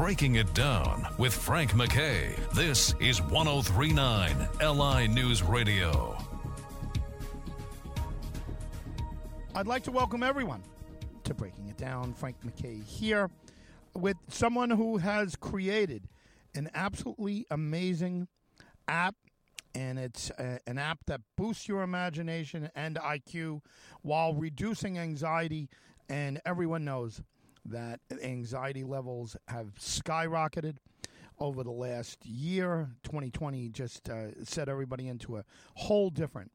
Breaking It Down with Frank MacKay. This is 1039 LI News Radio. I'd like to welcome everyone to Breaking It Down. Frank MacKay here with someone who has created an absolutely amazing app. And it's uh, an app that boosts your imagination and IQ while reducing anxiety. And everyone knows that anxiety levels have skyrocketed over the last year. 2020 just uh, set everybody into a whole different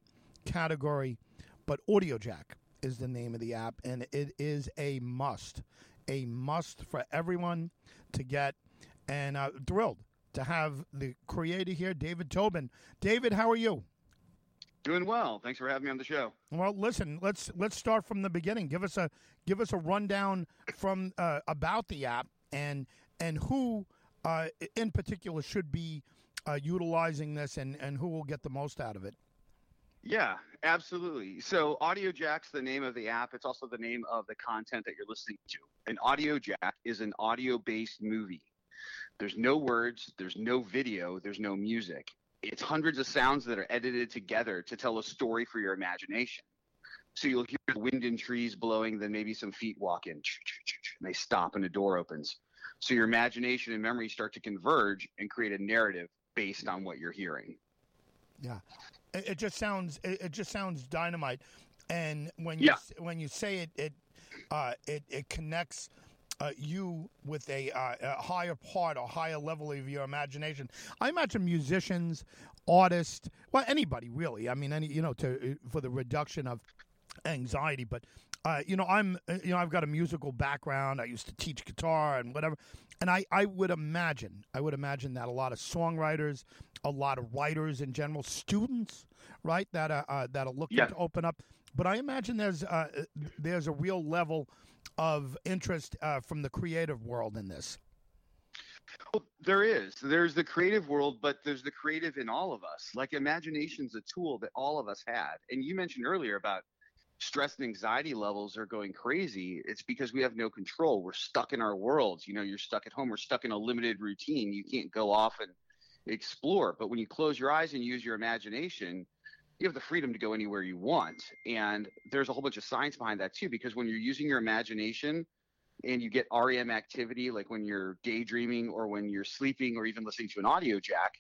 category. But Audio Jack is the name of the app, and it is a must, a must for everyone to get. And uh, thrilled to have the creator here, David Tobin. David, how are you? Doing well. Thanks for having me on the show. Well, listen, let's let's start from the beginning. Give us a give us a rundown from uh, about the app and and who uh, in particular should be uh, utilizing this and and who will get the most out of it. Yeah, absolutely. So Audio Jack's the name of the app. It's also the name of the content that you're listening to. An Audio Jack is an audio-based movie. There's no words, there's no video, there's no music. It's hundreds of sounds that are edited together to tell a story for your imagination. So you'll hear the wind in trees blowing, then maybe some feet walk in, and they stop and a door opens. So your imagination and memory start to converge and create a narrative based on what you're hearing. Yeah, it, it just sounds it, it, just sounds dynamite. And when you yeah. when you say it, it uh, it it connects. Uh, you with a, uh, a, higher part or higher level of your imagination. I imagine musicians, artists, well, anybody really. I mean, any you know, to for the reduction of anxiety. But uh, you know, I'm you know, I've got a musical background. I used to teach guitar and whatever, and I I would imagine I would imagine that a lot of songwriters, a lot of writers in general, students, right, that are uh, that are looking yeah. to open up. But I imagine there's uh, there's a real level of interest uh, from the creative world in this. Well, there is. There's the creative world, but there's the creative in all of us. Like imagination's a tool that all of us had. And you mentioned earlier about stress and anxiety levels are going crazy. It's because we have no control. We're stuck in our worlds. You know, you're stuck at home. We're stuck in a limited routine. You can't go off and explore. But when you close your eyes and use your imagination, you have the freedom to go anywhere you want. And there's a whole bunch of science behind that too, because when you're using your imagination and you get REM activity, like when you're daydreaming or when you're sleeping or even listening to an audio jack,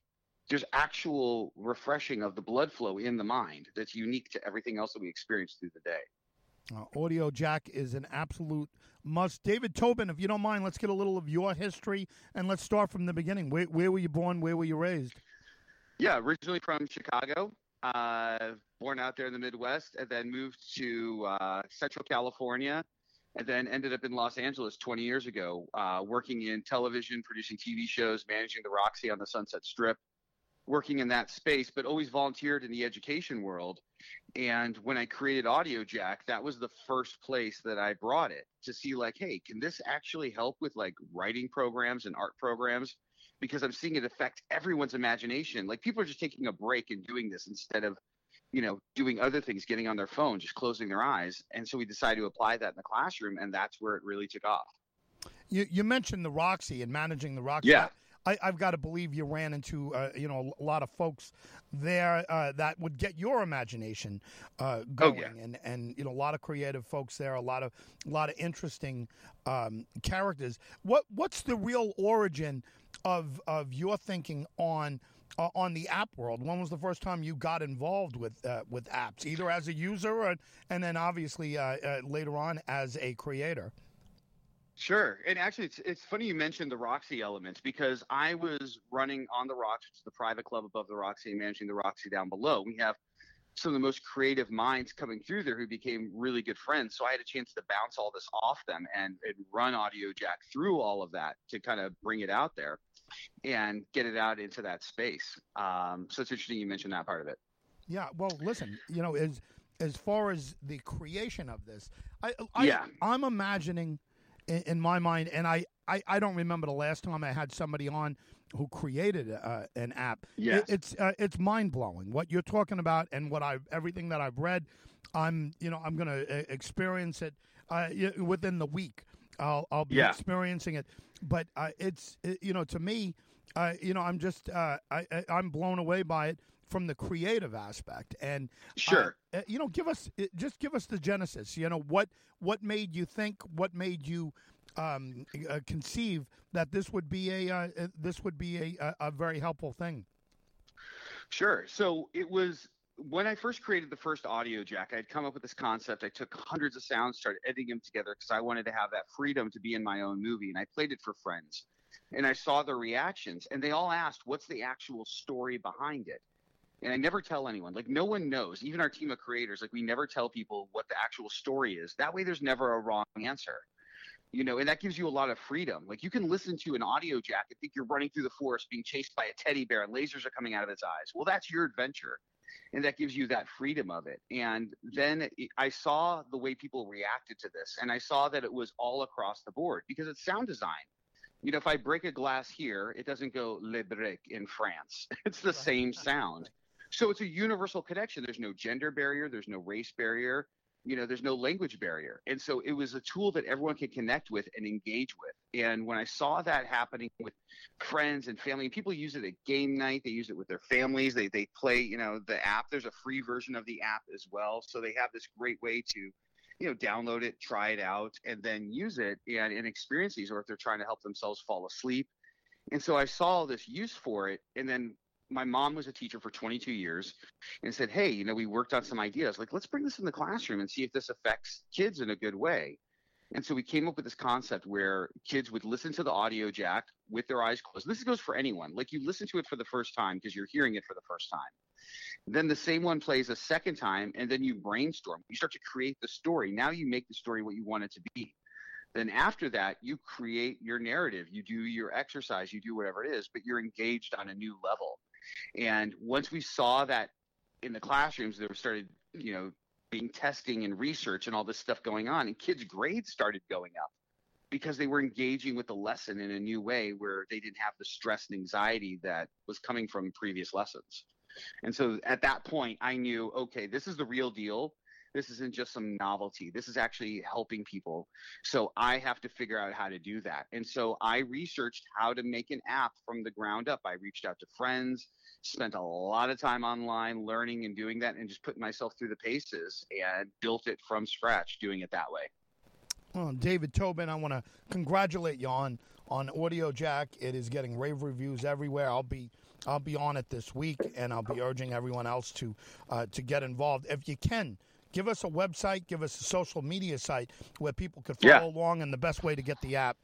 there's actual refreshing of the blood flow in the mind that's unique to everything else that we experience through the day. Uh, audio Jack is an absolute must. David Tobin, if you don't mind, let's get a little of your history and let's start from the beginning. Where, where were you born? Where were you raised? Yeah, originally from Chicago, uh, born out there in the Midwest, and then moved to uh, Central California, and then ended up in Los Angeles 20 years ago, uh, working in television, producing TV shows, managing the Roxy on the Sunset Strip, working in that space, but always volunteered in the education world. And when I created Audio Jack, that was the first place that I brought it to see, like, hey, can this actually help with like writing programs and art programs? Because I'm seeing it affect everyone's imagination. Like people are just taking a break and doing this instead of, you know, doing other things, getting on their phone, just closing their eyes. And so we decided to apply that in the classroom, and that's where it really took off. You, you mentioned the Roxy and managing the Roxy. Yeah. I, have got to believe you ran into uh, you know a lot of folks there uh, that would get your imagination uh, going, oh, yeah. and and you know a lot of creative folks there, a lot of a lot of interesting um, characters. What what's the real origin of of your thinking on? Uh, on the app world, when was the first time you got involved with uh, with apps, either as a user or, and then obviously uh, later on as a creator? Sure. And actually, it's, it's funny you mentioned the Roxy elements because I was running On the Rox, which is the private club above the Roxy, and managing the Roxy down below. We have some of the most creative minds coming through there who became really good friends. So I had a chance to bounce all this off them and, and run Audio Jack through all of that to kind of bring it out there and get it out into that space. Um, so it's interesting you mentioned that part of it. Yeah. Well, listen, you know, as as far as the creation of this, I, I yeah. I'm imagining – in, in my mind, and I, I, I don't remember the last time I had somebody on who created uh, an app. Yeah. It, it's uh, it's mind blowing what you're talking about and what I everything that I've read. I'm you know I'm going to uh, experience it uh, within the week. I'll I'll be Yeah. experiencing it. But uh, it's it, you know to me, uh, you know I'm just uh, I, I I'm blown away by it from the creative aspect and Sure. uh, you know give us uh, just give us the genesis. You know what what made you think? What made you um, uh, conceive that this would be a uh, uh, this would be a, a, a very helpful thing? Sure. So it was when I first created the first audio jack, I had come up with this concept. I took hundreds of sounds, started editing them together because I wanted to have that freedom to be in my own movie. And I played it for friends. And I saw the reactions, and they all asked, What's the actual story behind it? And I never tell anyone. Like, no one knows, even our team of creators, like, we never tell people what the actual story is. That way, there's never a wrong answer. You know, and that gives you a lot of freedom. Like, you can listen to an audio jack and think you're running through the forest being chased by a teddy bear and lasers are coming out of its eyes. Well, that's your adventure and that gives you that freedom of it. And then I saw the way people reacted to this, and I saw that it was all across the board because it's sound design. You know, if I break a glass here, it doesn't go le brick in France. It's the same sound. So it's a universal connection. There's no gender barrier, there's no race barrier, you know, there's no language barrier. And so it was a tool that everyone can connect with and engage with. And when I saw that happening with friends and family, and people use it at game night, they use it with their families, they they play, you know, the app. There's a free version of the app as well. So they have this great way to you know, download it, try it out, and then use it and, and experience these, or if they're trying to help themselves fall asleep. And so I saw this use for it. And then my mom was a teacher for 22 years and said, Hey, you know, we worked on some ideas. Like, let's bring this in the classroom and see if this affects kids in a good way. And so we came up with this concept where kids would listen to the audio jack with their eyes closed. This goes for anyone. Like you listen to it for the first time because you're hearing it for the first time. Then the same one plays a second time, and then you brainstorm. You start to create the story. Now you make the story what you want it to be. Then after that, you create your narrative. You do your exercise. You do whatever it is, but you're engaged on a new level. And once we saw that in the classrooms, there started, you know, being testing and research and all this stuff going on, and kids' grades started going up because they were engaging with the lesson in a new way where they didn't have the stress and anxiety that was coming from previous lessons. And so at that point, I knew, okay, this is the real deal. This isn't just some novelty. This is actually helping people. So I have to figure out how to do that. And so I researched how to make an app from the ground up. I reached out to friends, spent a lot of time online learning and doing that and just putting myself through the paces and built it from scratch doing it that way. Well, David Tobin, I want to congratulate you on on Audio Jack. It is getting rave reviews everywhere. I'll be I'll be on it this week, and I'll be urging everyone else to uh, to get involved if you can. Give us a website, give us a social media site where people could follow Yeah. along, and the best way to get the app.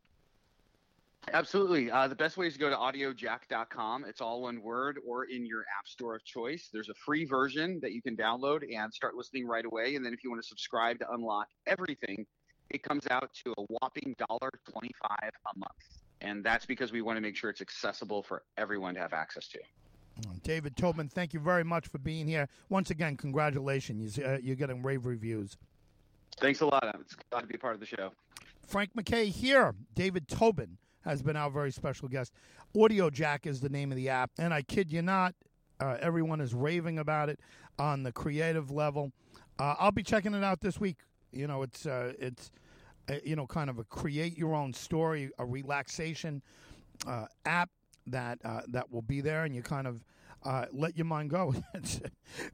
Absolutely. Uh, the best way is to go to audiojack.com. It's all one word or in your app store of choice. There's a free version that you can download and start listening right away. And then if you want to subscribe to unlock everything, it comes out to a whopping $1.25 a month. And that's because we want to make sure it's accessible for everyone to have access to. David Tobin, thank you very much for being here. Once again, congratulations. Uh, you're getting rave reviews. Thanks a lot. I'm glad to be part of the show. Frank MacKay here. David Tobin has been our very special guest. Audio Jack is the name of the app, and I kid you not, uh, everyone is raving about it on the creative level. Uh, I'll be checking it out this week. You know, it's uh, it's uh, you know kind of a create your own story, a relaxation uh, app that uh, that will be there, and you kind of uh, let your mind go. it's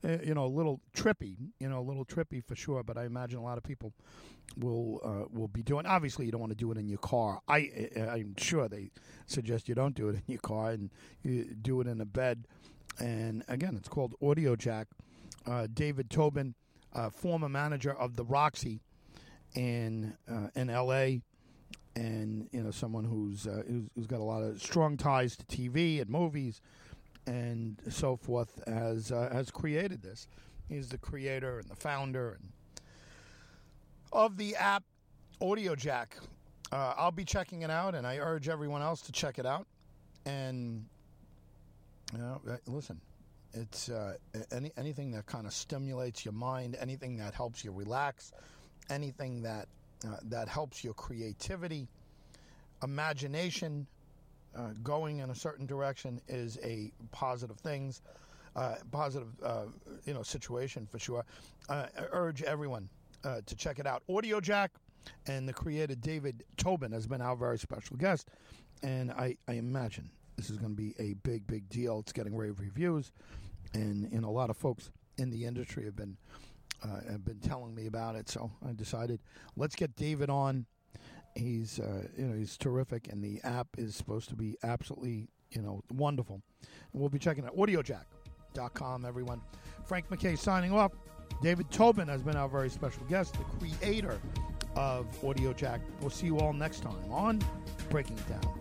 uh, you know a little trippy, you know, a little trippy for sure. But I imagine a lot of people will uh, will be doing. Obviously, you don't want to do it in your car. I I'm sure they suggest you don't do it in your car and you do it in a bed. And again, it's called Audio Jack. Uh, David Tobin, uh, former manager of the Roxy in in L.A. And you know someone who's, uh, who's who's got a lot of strong ties to TV and movies and so forth has uh, has created this. He's the creator and the founder and of the app Audio Jack. Uh, I'll be checking it out, and I urge everyone else to check it out. And you know, uh, listen, it's uh, any anything that kind of stimulates your mind, anything that helps you relax, anything that uh, that helps your creativity, imagination, uh, going in a certain direction is a positive things, uh, positive uh, you know situation for sure. I urge everyone to check it out. Audio Jack, and the creator David Tobin has been our very special guest. And I, I imagine this is going to be a big, big deal. It's getting rave reviews, and and a lot of folks in the industry have been uh, have been telling me about it. So I decided let's get David on. He's uh, you know he's terrific, and the app is supposed to be absolutely you know wonderful. And we'll be checking out AudioJack.com. Everyone, Frank MacKay signing off. David Tobin has been our very special guest, the creator of AudioJack. We'll see you all next time on Breaking It Down.